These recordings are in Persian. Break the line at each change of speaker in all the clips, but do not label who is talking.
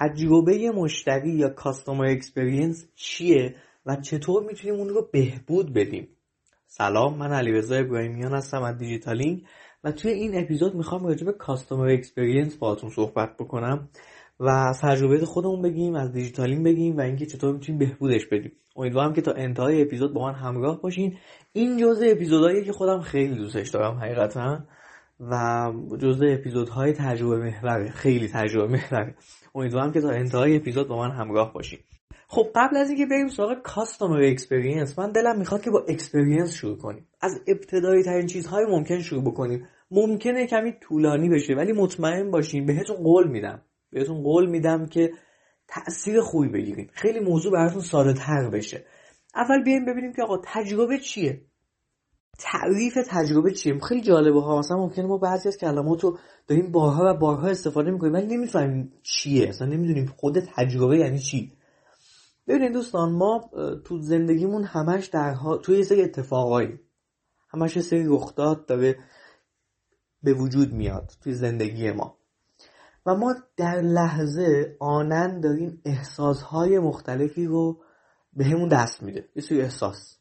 تجربه مشتری یا customer experience چیه و چطور می‌تونیم اون رو بهبود بدیم؟ سلام من علیرضا ابراهیمیان هستم از دیجیتالینگ و توی این اپیزود می‌خوام راجع به customer experience باهاتون صحبت بکنم و از تجربه خودمون بگیم از دیجیتالینگ بگیم و اینکه چطور می‌تونیم بهبودش بدیم. امیدوارم که تا انتهای اپیزود با من همراه باشین. این جزء اپیزودهایی که خودم خیلی دوستش دارم حقیقتا. و جزء اپیزودهای تجربه محوره خیلی تجربه محوره. امیدوارم که تا انتهای اپیزود با من همراه باشین. خب قبل از اینکه بریم سراغ customer experience من دلم می‌خواد که با experience شروع کنیم. از ابتدایی ترین چیزهای ممکن شروع بکنیم. ممکنه کمی طولانی بشه ولی مطمئن باشین بهتون قول میدم. بهتون قول میدم که تاثیر خوبی بگیریم خیلی موضوع براتون ساده تر بشه. اول بیایم ببینیم که آقا تجربه چیه؟ تعریف تجربه چیه؟ خیلی جالبه. ها مثلا ممکنه ما بعضی از کلمات رو داریم بارها و بارها استفاده می‌کنیم ولی نمی‌فهمیم چیه. اصلا نمی‌دونیم خود تجربه یعنی چی. ببینید دوستان ما تو زندگیمون همش در توی یه سری اتفاقایی همش یه سری رخداد داره به وجود میاد توی زندگی ما. و ما در لحظه آنن داریم احساسهای مختلفی رو به همون دست میده. یه سری احساس.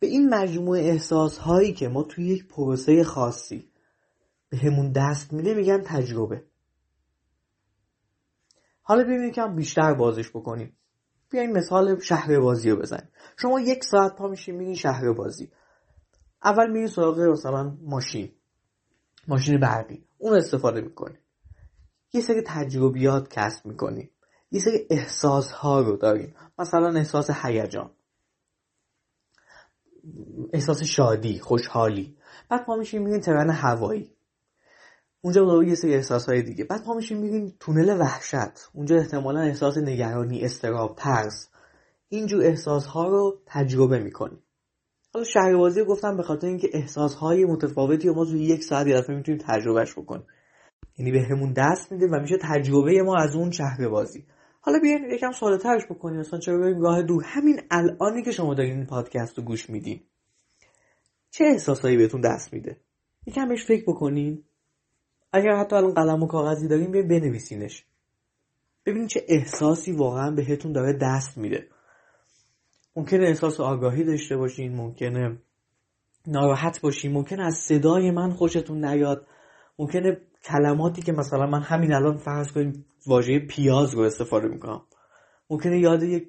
به این مجموعه احساس هایی که ما توی یک پروسه خاصی به همون دست میده میگن تجربه. حالا بیایم یکم بیشتر بازش بکنیم. بیایم مثال شهر بازی رو بزنیم. شما یک ساعت پا میشین میرین شهر بازی. اول میرین سراغ مثلا ماشین. ماشین برقی. اون استفاده می‌کنی. یه سری تجربیات کسب می‌کنیم یه سری احساس ها رو داریم مثلا احساس هیجان. احساس شادی خوشحالی. بعد ما میشیم میریم ترن هوایی. اونجا داره یه سری احساس های دیگه. بعد ما میشیم میریم تونل وحشت. اونجا احتمالا احساس نگرانی استراب ترس. اینجور احساس ها رو تجربه می‌کنیم حالا شهربازی رو گفتم به خاطر اینکه احساس های متفاوتی رو ما توی یک ساعت یه دفعه می‌تونیم تجربهش بکنیم. یعنی به همون دست میده و میشه تجربه ما از اون شهر بازی. حالا بیاین یکم ساده ترش بکنیم. مثلا چرا بریم راه دور همین الانی که شما دارین این پادکست رو گوش میدین. چه احساسایی بهتون دست میده؟ یکم بهش فکر بکنین. اگر حتی الان قلم و کاغذی دارین بیاین بنویسینش. ببینین چه احساسی واقعا بهتون داره دست میده. ممکنه احساس آگاهی داشته باشین ممکنه ناراحت باشین ممکنه از صدای من خوشتون نیاد. ممکنه کلماتی که مثلا من همین الان فرض کنیم واژه پیاز رو استفاده می‌کنم. ممکنه یاد یک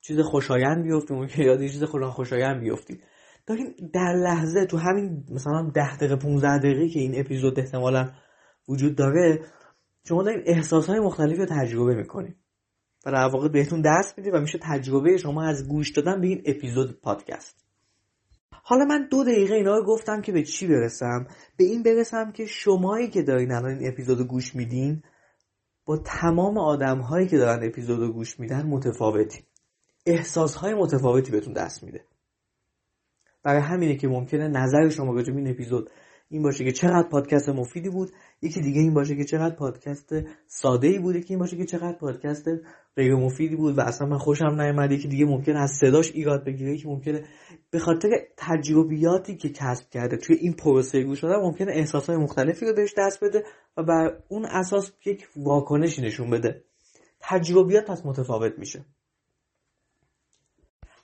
چیز خوشایند بیفتیم ممکنه یاد یک چیز خوشایند بیفتیم داریم در لحظه تو همین مثلا ده دقیقه 15 دقیقه که این اپیزود احتمالا وجود داره شما داریم احساس های مختلفی رو تجربه می‌کنیم و در واقع بهتون دست میده و میشه تجربه شما از گوش دادن به این اپیزود پادکست. حالا من دو دقیقه اینا رو گفتم که به چی برسم؟ به این برسم که شمایی که دارین الان این اپیزود گوش میدین با تمام آدم هایی که دارن اپیزود گوش میدن متفاوتی. احساس های متفاوتی بهتون دست میده. برای همینه که ممکنه نظر شما راجع این اپیزود این باشه که چقدر پادکست مفیدی بود. یکی دیگه این باشه که چقدر پادکست ساده ای بود. که این باشه که چقدر پادکست غیر مفیدی بود و اصلا من خوشم نیومد. یکی دیگه ممکن از صداش ایراد بگیره. که ممکنه به خاطر تجربیاتی که کسب کرده توی این پروسه گوش دادن ممکنه احساسات مختلفی رو بهش دست بده و بر اون اساس یک واکنشی نشون بده. تجربیات پس متفاوت میشه.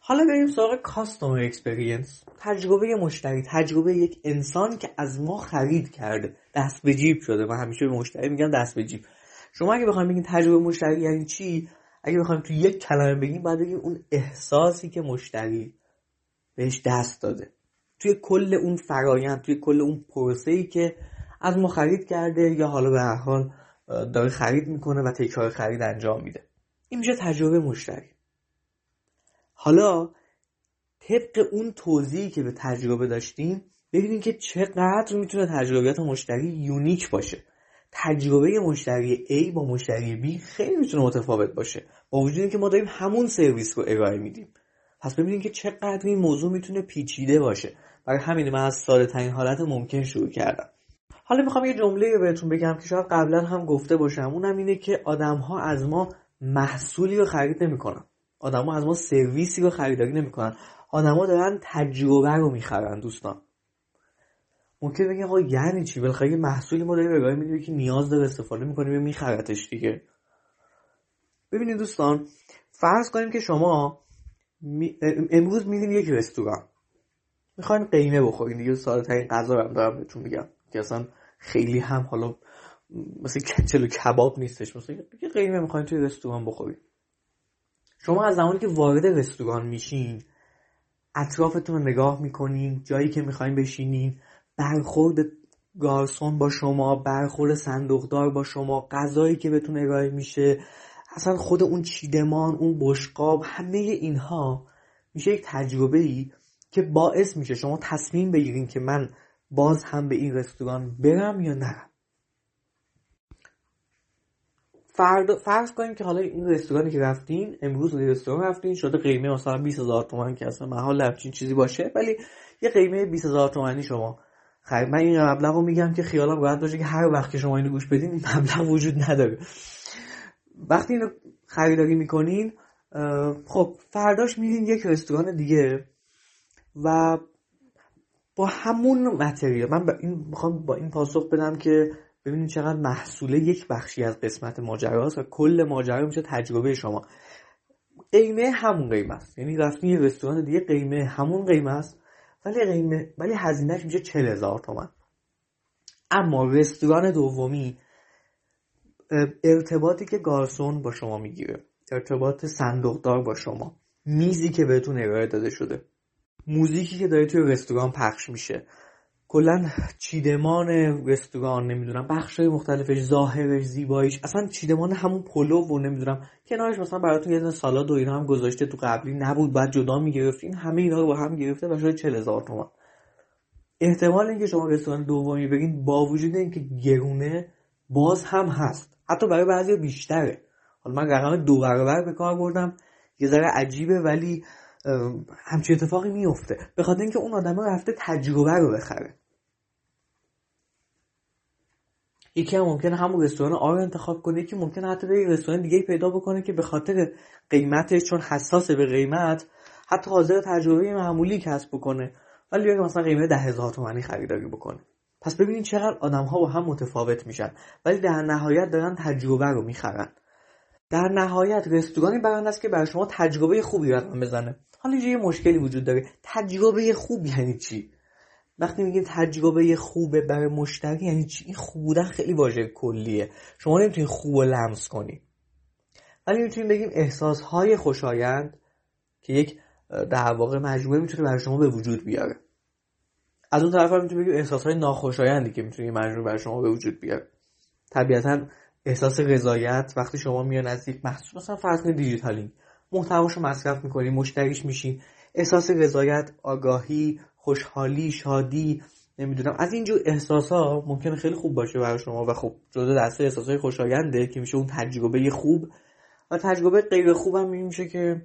حالا بریم سراغ کاستومر اکسپریانس تجربه مشتری تجربه یک انسان که از ما خرید کرده. دست به جیب شده من همیشه به مشتری میگم دست به جیب. شما اگه بخوایم بگین تجربه مشتری یعنی چی؟ اگه بخوایم تو یک کلمه بگیم باید بگیم اون احساسی که مشتری بهش دست داده. توی کل اون فرایند توی کل اون پروسه ای که از ما خرید کرده یا حالا به هر حال داره خرید می‌کنه و تکرار خرید انجام میده. این میشه تجربه مشتری. حالا طبق اون توضیحی که به تجربه داشتیم ببینیم که چقدر می‌تونه تجربیات مشتری یونیک باشه. تجربه مشتری A با مشتری B خیلی می‌تونه متفاوت باشه. با وجود که ما داریم همون سرویس رو ارائه میدیم. پس ببینیم که چقدر این موضوع می‌تونه پیچیده باشه. برای همین من از ساده ترین حالت ممکن شروع کردم. حالا می‌خوام یه جمله رو بهتون بگم که شاید قبلا هم گفته باشم. اونم اینه که آدم ها از ما محصولی رو خرید نمی‌کنن. آدما از ما سرویسی رو خریداری نمی‌کنن. آدما دارن تجربه رو می‌خرن دوستان. ممکن بگن آقا یعنی چی؟ بالاخره یه محصولی ما داریم ارائه میدیم که نیاز داره استفاده می‌کنیم و میخرتش دیگه. ببینید دوستان فرض کنیم که شما امروز میرین یک رستوران. می‌خواین قیمه بخورین دیگه ساده ترین غذا هم دارم بهتون میگم. که اصلا خیلی هم حالا مثل کچل و کباب نیستش. مثلا یه قیمه می‌خواین توی رستوران بخورین. شما از زمانی که وارد رستوران میشین اطرافتون رو نگاه می‌کنین جایی که می‌خواین بشینین برخورد گارسون با شما برخورد صندوقدار با غذایی غذایی که بهتون ارائه میشه اصلا خود اون چیدمان اون بشقاب همه اینها میشه یک تجربه ای که باعث میشه شما تصمیم بگیرین که من باز هم به این رستوران برم یا نرم. فرد فرض کنیم که حالا این رستورانی که رفتین امروز این رستوران رفتین شده قیمه مثلا 20000 تومان که اصلا محال همچین چیزی باشه ولی یه قیمه 20000 تومانی شما خرید. من این مبلغ رو میگم که خیالم راحت باشه که هر وقت که شما اینو گوش بدین این مبلغ وجود نداره. وقتی اینو خریداری می‌کنین خب فرداش میرین یک رستوران دیگه و با همون متریال. من با این می‌خوام با این پاسخ بدم که ببینید چقدر محصوله یک بخشی از قسمت ماجراست و کل ماجرا میشه تجربه شما. قیمه همون قیمه است. یعنی رفتین یه رستوران دیگه قیمه همون قیمه است. ولی قیمه ولی هزینهش میشه چل هزار تومن. اما رستوران دومی ارتباطی که گارسون با شما می‌گیره ارتباط صندوقدار با شما میزی که بهتون ارائه داده شده موزیکی که داره توی رستوران پخش میشه. کلا چیدمان رستوران نمی‌دونم بخشای مختلفش ظاهرش زیباییش اصلا چیدمان همون پلو و نمی‌دونم کنارش مثلا براتون یه سالاد و اینا هم گذاشته تو قبلی نبود بعد جدا می‌گرفتین همه اینا رو با هم گرفته و شاید 40000 تومان. احتمال اینکه شما رستوران دومی بگین با وجود اینکه گرونه باز هم هست. حتی برای بعضی بیشتره. حالا من رقم دو برابر به کار بردم. یه ذره عجیبه ولی همچین اتفاقی میفته به خاطر اینکه اون آدم رفته تجربه رو بخره. یکی هم ممکنه همون رستوران آ رو انتخاب کنه یکی ممکنه حتی به رستوران دیگه پیدا بکنه که به خاطر قیمتش چون حساسه به قیمت حتی حاضر تجربه معمولی کسب بکنه. ولی بگه مثلا قیمت ده هزار تومنی خریداری بکنه. پس ببینید چقدر آدم ها با هم متفاوت میشن. ولی در نهایت دارن تجربه رو می‌خرن. در نهایت رستورانی برنده است که برای شما تجربه خوبی رقم بزنه. حالا یه مشکلی وجود داره. تجربه خوب یعنی چی؟ وقتی میگیم تجربه خوبه برای مشتری یعنی چی؟ این خوب بودن خیلی واژه کلیه. شما نمی‌تونید خوب لمس کنی ولی می‌تونیم بگیم احساس های خوشایند که یک در واقع مجموعه می‌تونه برای شما به وجود بیاره. از اون طرف هم می‌تونیم بگیم احساس های ناخوشایندی که می‌تونه مجموعه برای شما به وجود بیاره. طبیعتا احساس رضایت وقتی شما میان از یک محصول مثلا فرض کنید دیجیتالی محتواشو مصرف می‌کنی مشتریش میشی. احساس رضایت آگاهی خوشحالی شادی نمی‌دونم. از اینجور احساس ها ممکنه خیلی خوب باشه برای شما و خب جزو دسته احساس های خوشاینده که میشه اون تجربه خوب. و تجربه غیر خوب هم میشه که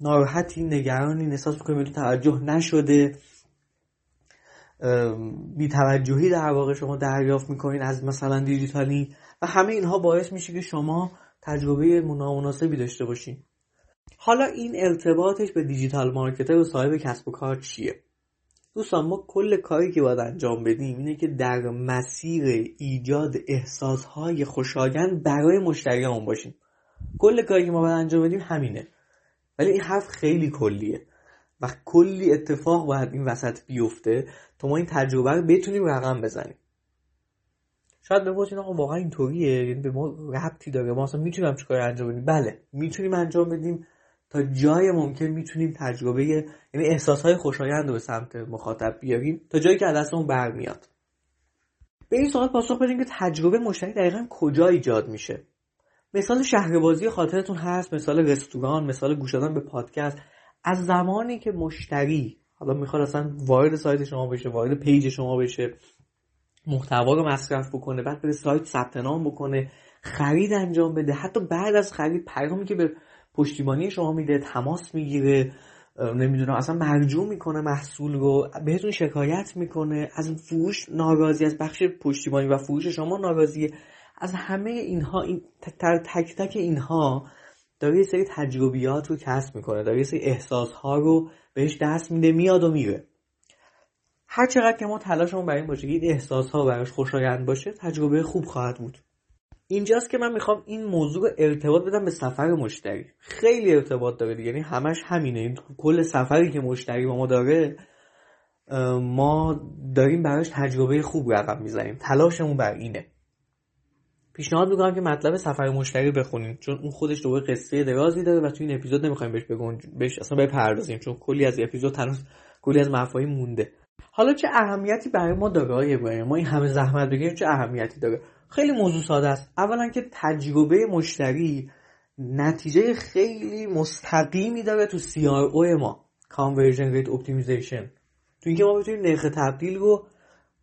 ناراحتی نگرانی احساس می‌کنی به توجه نشده. بی توجهی در واقع شما دریافت می‌کنین از مثلا دیجیتالی و همه اینها باعث میشه که شما تجربه نامناسبی داشته باشین. حالا این ارتباطش به دیجیتال مارکتر و صاحب کسب و کار چیه؟ دوستان ما کل کاری که باید انجام بدیم اینه که در مسیر ایجاد احساسهای خوشایند برای مشتریان باشیم. کل کاری که ما باید انجام بدیم همینه. ولی این حرف خیلی کلیه و کلی اتفاق باید این وسط بیفته تا ما این تجربه رو بتونیم رقم بزنیم. شاید بپرسین آقا واقعا اینطوریه؟ یعنی به ما ربطی داره؟ ما اصلا می‌تونیم چیکار انجام بدیم؟ بله می‌تونیم انجام بدیم. تا جای ممکن می‌تونیم تجربه یعنی احساسهای خوشایند رو به سمت مخاطب بیاریم تا جایی که از دستمون برمیاد. به این سوال پاسخ بدیم که تجربه مشتری دقیقا کجا ایجاد میشه. مثال شهربازی خاطرتون هست مثال رستوران مثال گوش دادن به پادکست. از زمانی که مشتری حالا می‌خواد اصلا وارد سایت شما بشه وارد پیج شما بشه محتوا رو مصرف بکنه بعد بره سایت ثبت نام بکنه خرید انجام بده حتی بعد از خرید پیامی که به پشتیبانی شما میده تماس می‌گیره نمی‌دونم اصلا مرجوع می‌کنه محصول رو بهتون شکایت می‌کنه از فروش ناراضی از بخش پشتیبانی و فروش شما ناراضیه. از همه اینها این تک تک اینها داره یه سری تجربیات رو کسب می‌کنه داره یه سری احساس ها رو بهش دست میده میاد و میره. هر چقدر که ما تلاشمون برای این باشه که این احساس ها براش خوشایند باشه تجربه خوب خواهد بود. اینجاست که من می‌خوام این موضوع ارتباط بدم به سفر مشتری. خیلی ارتباط داره یعنی همش همینه. این کل سفری که مشتری با ما داره ما داریم براش تجربه خوب رقم می‌زنیم. تلاشمون بر اینه. پیشنهاد می‌کنم که مطلب سفر مشتری بخونیم چون اون خودش دوباره قصه درازی داره و تو این اپیزود نمی‌خوایم بهش بگم بهش اصلا بپردازیم. چون کلی از اپیزود تنوز کلی از مفاهیم مونده. حالا چه اهمیتی برای ما داره ما این همه زحمت بگیریم چه اهمیتی داره؟ خیلی موضوع ساده است. اولا که تجربه مشتری نتیجه خیلی مستقیمی داره تو CRO ما Conversion Rate Optimization. تو اینکه ما بتونیم نرخ تبدیل رو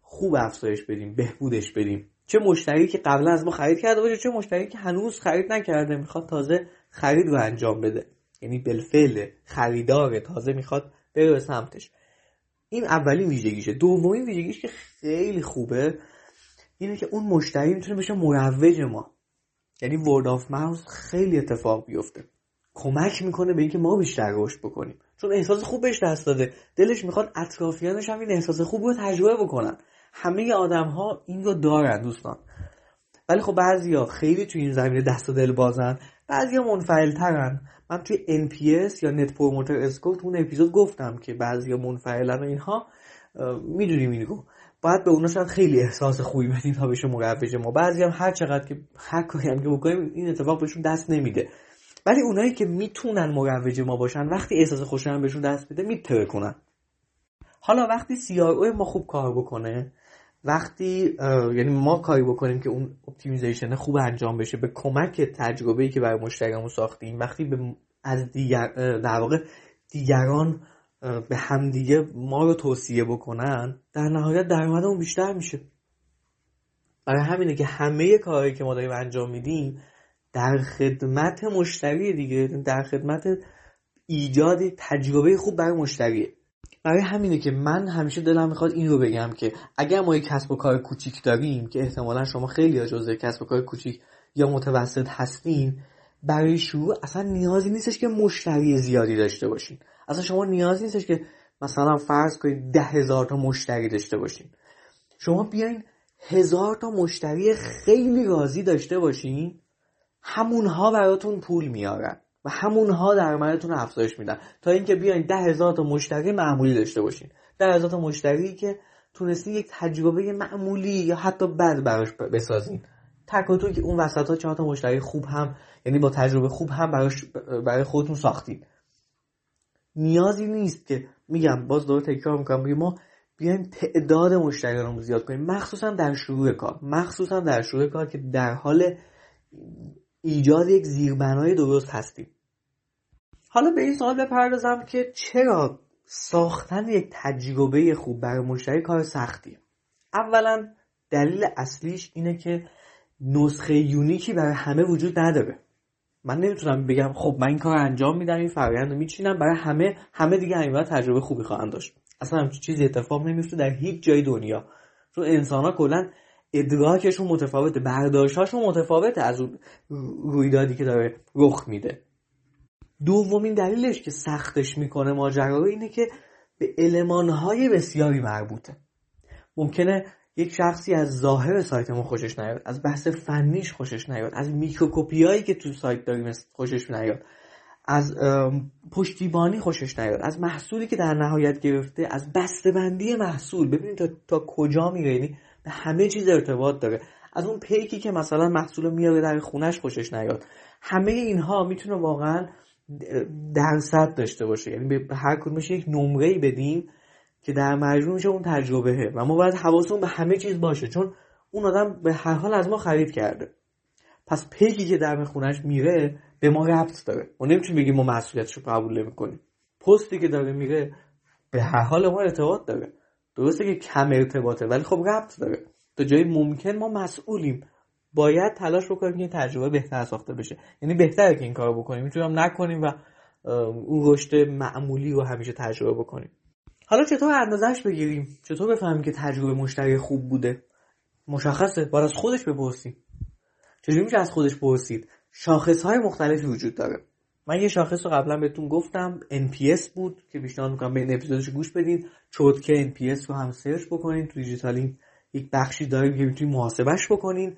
خوب افزایش بدیم بهبودش بدیم. چه مشتری که قبلا از ما خرید کرده باشه چه مشتری که هنوز خرید نکرده می‌خواد تازه خرید رو انجام بده. یعنی بالفعل خریدار تازه می‌خواد بره به سمتش. این اولین ویژگیشه. دومین ویژگیش که خیلی خوبه اینه که اون مشتری می‌تونه بشه مروج ما. یعنی ورد آف ماوس خیلی اتفاق بیفته. کمک می‌کنه به اینکه ما بیشتر رشد بکنیم. چون احساس خوب بهش دست داده. دلش می‌خواد اطرافیانش هم این احساس خوب رو تجربه بکنن. همه آدم ها این رو دارن دوستان. ولی خب بعضیا خیلی توی این زمینه دست و دل بازن. بعضیا منفعل ترن. من توی NPS یا نت پروموتر اسکور اون اپیزود گفتم که بعضیا منفعلن و اینها می‌دونیم اینو باید به اونا خیلی احساس خوبی بدیم تا بشه. مروج ما بعضی هم هر چقدر که هر کاری هم که بکنیم این اتفاق بهشون دست نمیده. ولی اونایی که می‌تونن مروج ما باشن وقتی احساس خوشحال بهشون دست بده میتره کنن حالا وقتی CRO ما خوب کار بکنه وقتی یعنی ما کاری بکنیم که اون optimization خوب انجام بشه به کمک تجربه ای که برای مشتریمون ساختیم وقتی به از دیگر در واقع دیگران به همدیگه ما رو توصیه بکنن در نهایت درآمدمون بیشتر میشه. برای همینه که همه کارهایی که ما داریم انجام میدیم در خدمت مشتری دیگه در خدمت ایجاد تجربه خوب برای مشتریه. برای همینه که من همیشه دلم می‌خواد این رو بگم که اگر ما یک کسب و کار کوچیک داریم که احتمالا شما خیلی جزء کسب و کار کوچیک یا متوسط هستین برای شروع اصلا نیازی نیستش که مشتری زیادی داشته باشین. اصلا شما نیازی نیستش که مثلا فرض کنید ده هزار تا مشتری داشته باشین. شما بیاین هزار تا مشتری خیلی راضی داشته باشین همونها براتون پول میارن. و همونها درآمدتون افزایش میدن. تا اینکه بیاین ده هزار تا مشتری معمولی داشته باشین. ده هزار تا مشتری که تونستین یک تجربه معمولی یا حتی بد براش بسازین. تک که اون وسط ها چهار تا مشتری خوب هم یعنی با تجربه خوب هم براش برای خودتون ساختین. نیازی نیست که میگم باز دوباره تکرار می‌کنم ما بیایم تعداد مشتریان رو زیاد کنیم. مخصوصا در شروع کار. مخصوصا در شروع کار که در حال ایجاد یک زیربنای درست هستیم. حالا به این سوال بپردازم که چرا ساختن یک تجربه خوب برای مشتری کار سختیه؟ اولا دلیل اصلیش اینه که نسخه یونیکی برای همه وجود نداره. من نمی‌تونم بگم خب من این کار انجام میدم این فرآیند رو میچینم برای همه همه دیگه همین تجربه خوبی خواهند داشت. اصلا همچین چیزی اتفاق نمیفته در هیچ جای دنیا. چون انسان ها کلا ادراکشون متفاوته برداشتهاشون متفاوته از اون رویدادی که داره رخ میده. دومین دلیلش که سختش می‌کنه ماجرا رو اینه که به المانهای بسیاری مربوطه. ممکنه یک شخصی از ظاهر سایت ما خوشش نیاد از بحث فنیش خوشش نیاد از میکروکوپیایی که تو سایت داریم خوشش نیاد از پشتیبانی خوشش نیاد از محصولی که در نهایت گرفته از بسته‌بندی محصول. ببینید تا, تا کجا میره یعنی همه چیز ارتباط داره. از اون پیکی که مثلا محصول میاره در خونش خوشش نیاد. همه اینها می‌تونه واقعا درصد داشته باشه. یعنی به هر کدومش یک نمره بدیم که در مجموع میشه اون تجربه و ما باید حواسمون به همه چیز باشه چون اون آدم به هر حال از ما خرید کرده. پس پیکی که در خونش میره به ما ربط داره. ما نمی‌تونیم بگیم ما مسئولیتش رو قبول نمی‌کنیم. پستی که داره میره به هر حال ما ارتباط داره. درسته که کم ارتباطه ولی خب ربط داره. تا جایی ممکن ما مسئولیم. باید تلاش بکنیم که این تجربه بهتر ساخته بشه. یعنی بهتره که این کارو بکنیم. می‌تونیم نکنیم و اون رشد معمولی رو همیشه تجربه بکنیم. حالا چطور اندازش بگیریم؟ چطور بفهمیم که تجربه مشتری خوب بوده؟ مشخصه. باید از خودش بپرسیم. چجوری میشه از خودش پرسید؟ شاخص های مختلفی وجود داره. من یه شاخص رو قبلا بهتون گفتم NPS بود که پیشنهاد می‌کنم به این اپیزودش گوش بدین. چرتکه NPS رو هم سرچ بکنین تو دیجیتالینگ یک بخشی داریم که می‌تونید محاسبش بکنین.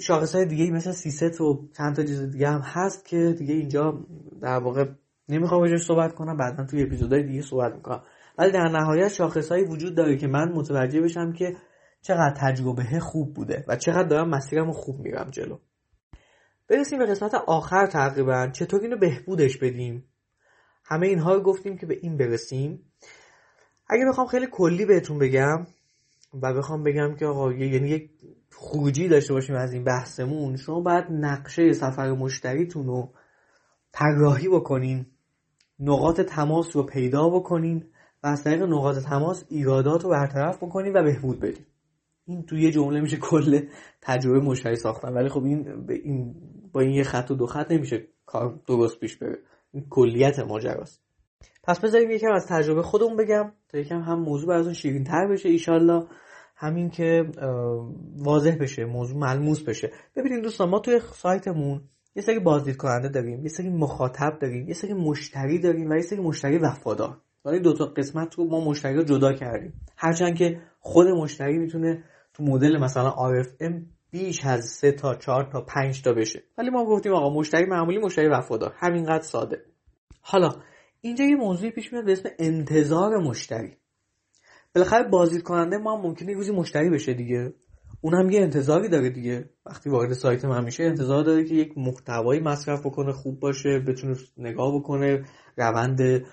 شاخص های دیگه مثل CSAT و چند تا چیز دیگه هم هست که دیگه اینجا در واقع نمی‌خوام بهش صحبت کنم بعدا توی اپیزودهای دیگه صحبت می‌کنم. ولی در نهایت شاخص وجود داره که من متوجه بشم که چقدر تجربه خوب بوده و چقدر دارم مسیرم خوب میرم جلو. برسیم به قسمت آخر تقریبا. چطور اینو بهبودش بدیم؟ همه اینها رو گفتیم که به این برسیم. اگه بخوام خیلی کلی بهتون بگم و بخوام بگم که آقا یعنی یک خروجی داشته باشیم از این بحثمون شما باید نقشه سفر مشتریتون رو طراحی بکنین نقاط تماس رو پیدا بکنین و از طریق نقاط تماس ایرادات رو برطرف بکنین و بهبود بدین. این توی یه جمله میشه کل تجربه مشتری ساختن. ولی خب این, این با این یه خط و دو خط نمیشه کار درست پیش بره. این کلیت ماجراست. پس بذاریم یکم از تجربه خودمون بگم تا یکم هم موضوع براتون شیرین تر بشه ایشالله همین که واضح بشه موضوع ملموس بشه. ببینید دوستان ما توی سایتمون یه سری بازدید کننده داریم یه سری مخاطب داریم یه سری مشتری داریم و یه سری مشتری وفادار. ولی دو تا قسمت رو ما مشتری رو جدا کردیم. هرچند که خود مشتری می‌تونه تو مدل مثلا RFM بیش از سه تا چهار تا پنج تا بشه. ولی ما گفتیم آقا مشتری معمولی مشتری وفادار. همینقدر ساده. حالا اینجا یه موضوعی پیش میاد به اسم انتظار مشتری. بالاخره بازدید کننده ما هم ممکنه روزی مشتری بشه دیگه. اون هم یه انتظاری داره دیگه. وقتی وارد سایت من میشه انتظار داره که یک محتوایی مصرف بکنه خوب باشه بتونه نگاه بکنه روند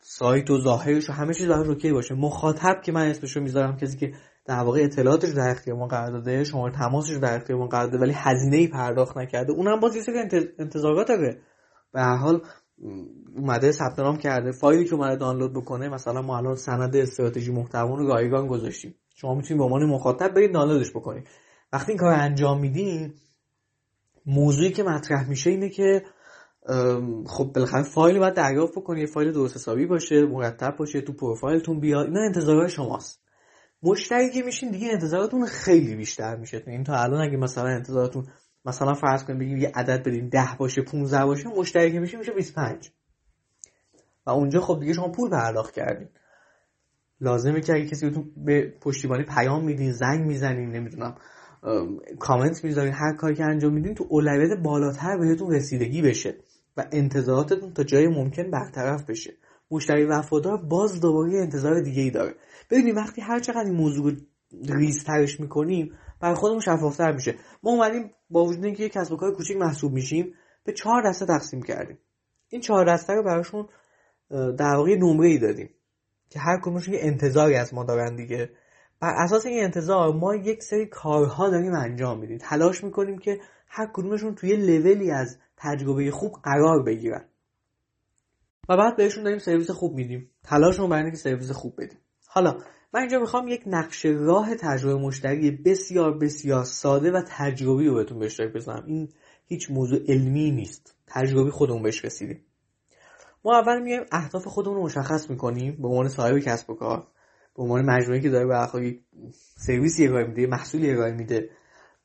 سایت و ظاهرش و همه چیز براش اوکی باشه. مخاطب که من اسمش رو می‌ذارم کسی که در واقع اطلاعاتش در اختیار ما قرار داده شما تماسش در اختیار ما قرار داده ولی هزینه ای پرداخت نکرده. اونم باز یه سری انتظارات داره به هر حال اومده ثبت نام کرده. فایلی که اومده دانلود بکنه مثلا ما الان سند استراتژی محتوا رو رایگان گذاشتیم. شما می‌تونید به عنوان مخاطب برید دانلودش بکنید. وقتی این کار انجام میدین موضوعی که مطرح میشه اینه که خب بالاخره فایل باید دریافت بکنید یه فایل درست حسابی باشه مرتب باشه تو پروفایلتون بیاد. اینا انتظارات شماست. مشتری که میشین دیگه انتظاراتون خیلی بیشتر میشه. این تا الان اگه مثلا انتظاراتون مثلا فرض کنیم بگیم یه عدد بدیم 10 باشه 15 باشه مشتری که میشه میشه 25 و اونجا خب دیگه شما پول پرداخت کردین. لازمه که اگه کسی بهتون به پشتیبانی پیام میدین زنگ می‌زنین نمی‌دونم کامنت می‌ذارین هر کاری که انجام میدین تو اولویت بالاتر بهتون رسیدگی بشه و انتظاراتتون تا جای ممکن برطرف بشه. مشتری وفادار باز دوباره انتظار دیگه ای داره. ببینید وقتی هر چقدر این موضوع ریزترش می‌کنیم برای خودمون شفافتر میشه. ما اومدیم با وجود اینکه یک کسب و کار کوچیک محسوب میشیم به چهار دسته تقسیم کردیم. این چهار دسته رو براشون در واقع نمره ای دادیم که هر کدومشون یه انتظاری از ما دارن دیگه. بر اساس این انتظار ما یک سری کارها داریم انجام میدیم. تلاش می‌کنیم که هر کدومشون توی لولی از تجربه خوب قرار بگیرن. و بعد بهشون داریم سرویس خوب میدیم. تلاشمون برای اینکه سرویس خوب بدیم. حالا من اینجا می‌خوام یک نقش راه تجربه مشتری بسیار بسیار ساده و تجربی رو بهتون به بذارم این هیچ موضوع علمی نیست. تجربی خودمون بهش رسیدیم. ما اول میایم اهداف خودمون رو مشخص می‌کنیم. به عنوان صاحب کسب و کار به عنوان مجموعه که داره به سرویسی ارائه میده محصولی ارائه میده.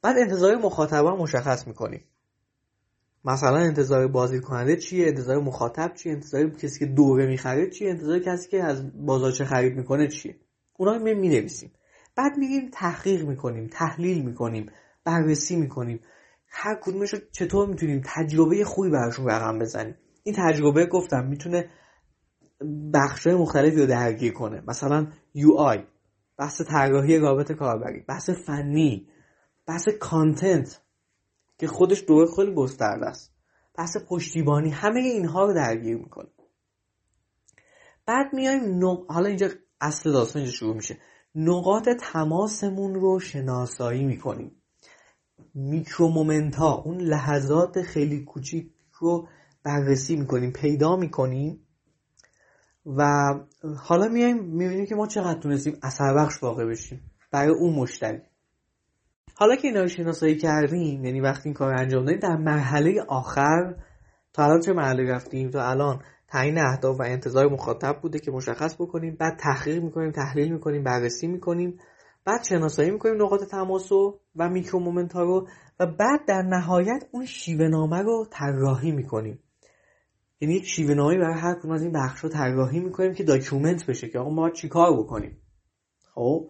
بعد انتظار مخاطبا مشخص می‌کنیم. مثلا انتظار بازدید کننده چیه؟ انتظار مخاطب چیه؟ انتظار کسی که دوره می‌خره چیه؟ انتظار کسی که از بازارچه خرید می‌کنه چیه؟ اونا می نویسیم بعد میگیم تحقیق می‌کنیم تحلیل می‌کنیم بررسی می‌کنیم. هر کدومش رو چطور می‌تونیم تجربه خوبی براشون رقم بزنیم؟ این تجربه گفتم می‌تونه بخش مختلفی رو درگیر کنه. مثلا UI بحث طراحی رابط کاربری بحث فنی بحث content. که خودش دوره خیلی گسترده است. بحث پشتیبانی همه اینها رو درگیر می‌کنه. بعد میایم حالا اینجا اصل داستان اینجا شروع میشه. نقاط تماسمون رو شناسایی می‌کنیم. micromoment ها اون لحظات خیلی کوچیک رو بررسی می‌کنیم پیدا می‌کنیم و حالا میایم می‌بینیم که ما چقدر تونستیم اثر بخش واقع بشیم برای اون مشتری. حالا که اینا رو شناسایی کردیم یعنی وقتی این کار انجام دادیم در مرحله آخر تا الان چه مرحله رفتیم؟ تا الان تعیین اهداف و انتظار مخاطب بوده که مشخص بکنیم بعد تحقیق می‌کنیم تحلیل می‌کنیم بررسی می‌کنیم بعد شناسایی می‌کنیم نقاط تماس و و micromoment ها رو و بعد در نهایت اون شیوه نامه رو طراحی می‌کنیم. یعنی یک شیوه نامه برای هر از این بخش رو طراحی می‌کنیم که document بشه که آقا ما چیکار بکنیم؟ خب؟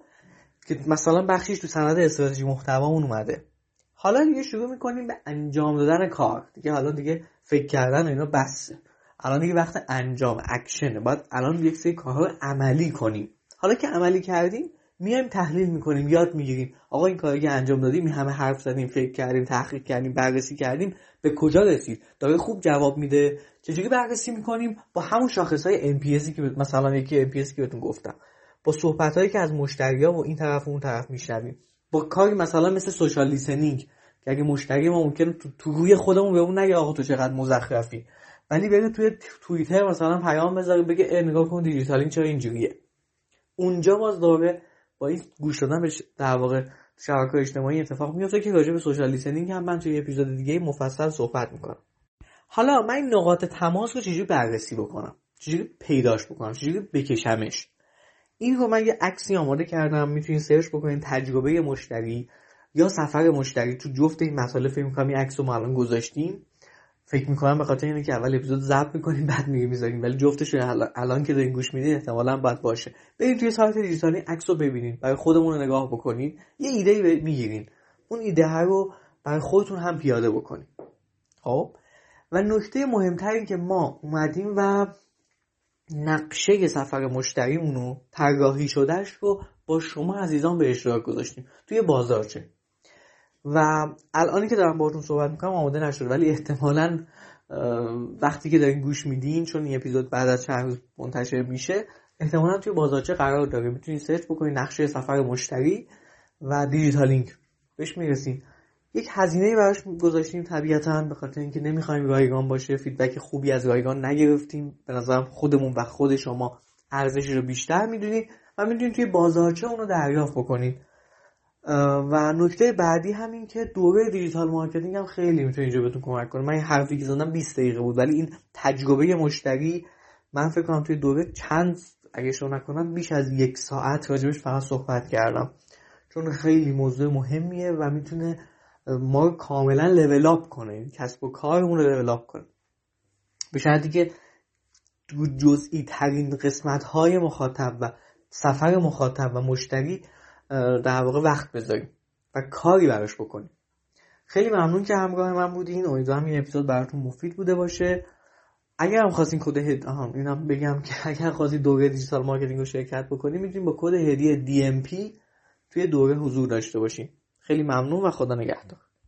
که مثلا بخشیش تو سند استراتژی محتوامون اومده. حالا دیگه شروع می‌کنیم به انجام دادن کار. دیگه حالا دیگه فکر کردن اینا بسه الان دیگه وقت انجام اکشنه. باید الان یک سری کارها رو عملی کنیم. حالا که عملی کردیم میایم تحلیل می‌کنیم یاد می‌گیریم. آقا این کاری که انجام دادیم همه حرف زدیم فکر کردیم تحقیق کردیم بررسی کردیم به کجا رسید؟ داره خوب جواب میده. چجوری بررسی می‌کنیم؟ با همون شاخص های که مثلا یکی NPS ی که بهتون گفتم. با صحبت هایی که از مشتری ها و این طرف و اون طرف میشنویم. با کاری مثلا مثل social listening که اگه مشتری ما ممکنه تو, تو روی خودمون به اون نگه آقا تو چقدر مزخرفی. ولی بره توی توییتر مثلا پیام بذاره بگه اه نگاه کن دیجیتالینگ چرا اینجوریه. اونجا باز دوره با این گوش دادن به در واقع شبکه اجتماعی اتفاق میفته که راجع به سوشال لیسنینگ هم من توی اپیزود دیگه مفصل صحبت می‌کنم. حالا من این نقاط تماس رو چجوری بررسی بکنم؟ چجوری پیداش بکنم؟ چجوری بکشمش؟ این رو من یه عکسی آماده کردم. می‌تونید سرچ بکنید تجربه مشتری یا سفر مشتری. تو جفت این مسئله فکر می‌کنم این عکس رو ما الان گذاشتیم. فکر می‌کنم به خاطر اینه که اول اپیزود ضبط می‌کنیم بعد میگه می‌ذاریم. ولی جفتش الان که دارین گوش میدین احتمالا باید باشه. برید توی سایت دیجیتالی عکس رو ببینید برای خودمون نگاه بکنید یه ایده می‌گیرین. اون ایده رو برای خودتون هم پیاده بکنید خب؟ و نکته مهمتر این که ما اومدیم و نقشه سفر مشتریمون رو طراحی شدهش رو با شما عزیزان به اشتراک گذاشتیم توی بازارچه. و الانی که دارم باهاتون صحبت می‌کنم آماده نشد ولی احتمالا وقتی که دارین گوش میدین چون این اپیزود بعد از چند روز منتشر میشه احتمالا توی بازارچه قرار داره. می‌تونید سرچ بکنید نقشه سفر مشتری و دیجیتالینگ بهش می‌رسین یک هزینه براش گذاشتیم طبیعتا به خاطر اینکه نمی‌خوایم رایگان باشه feedback خوبی از رایگان نگرفتیم. به نظرم خودمون و خود شما ارزشی رو بیشتر می‌دونید و می‌دونید توی بازارچه اونو دریافت بکنید. و نکته بعدی همین که دوره digital marketing هم خیلی می‌تونه اینجا بهتون کمک کنه. من این حرفی که زدم 20 دقیقه بود ولی این تجربه مشتری من فکر کنم توی دوره چند اگه شما نکنم بیش از یک ساعت راجبش فقط صحبت کردم. چون خیلی موضوع مهمیه و می‌تونه ما کاملا لول اپ کنه. کسب و کارمون رو لول اپ کنه. به شرطی که جزئی ترین قسمت های مخاطب و سفر مخاطب و مشتری در واقع وقت بذاریم و کاری براش بکنیم. خیلی ممنون که همراه من بودین. امیدوارم این اپیزود براتون مفید بوده باشه. اگر هم خواستین کد هد اینم بگم که اگر خواستین دوره digital marketing رو شرکت بکنید می‌تونید با کد هدیه DMP توی دوره حضور داشته باشین. خیلی ممنون و خدا نگهدار.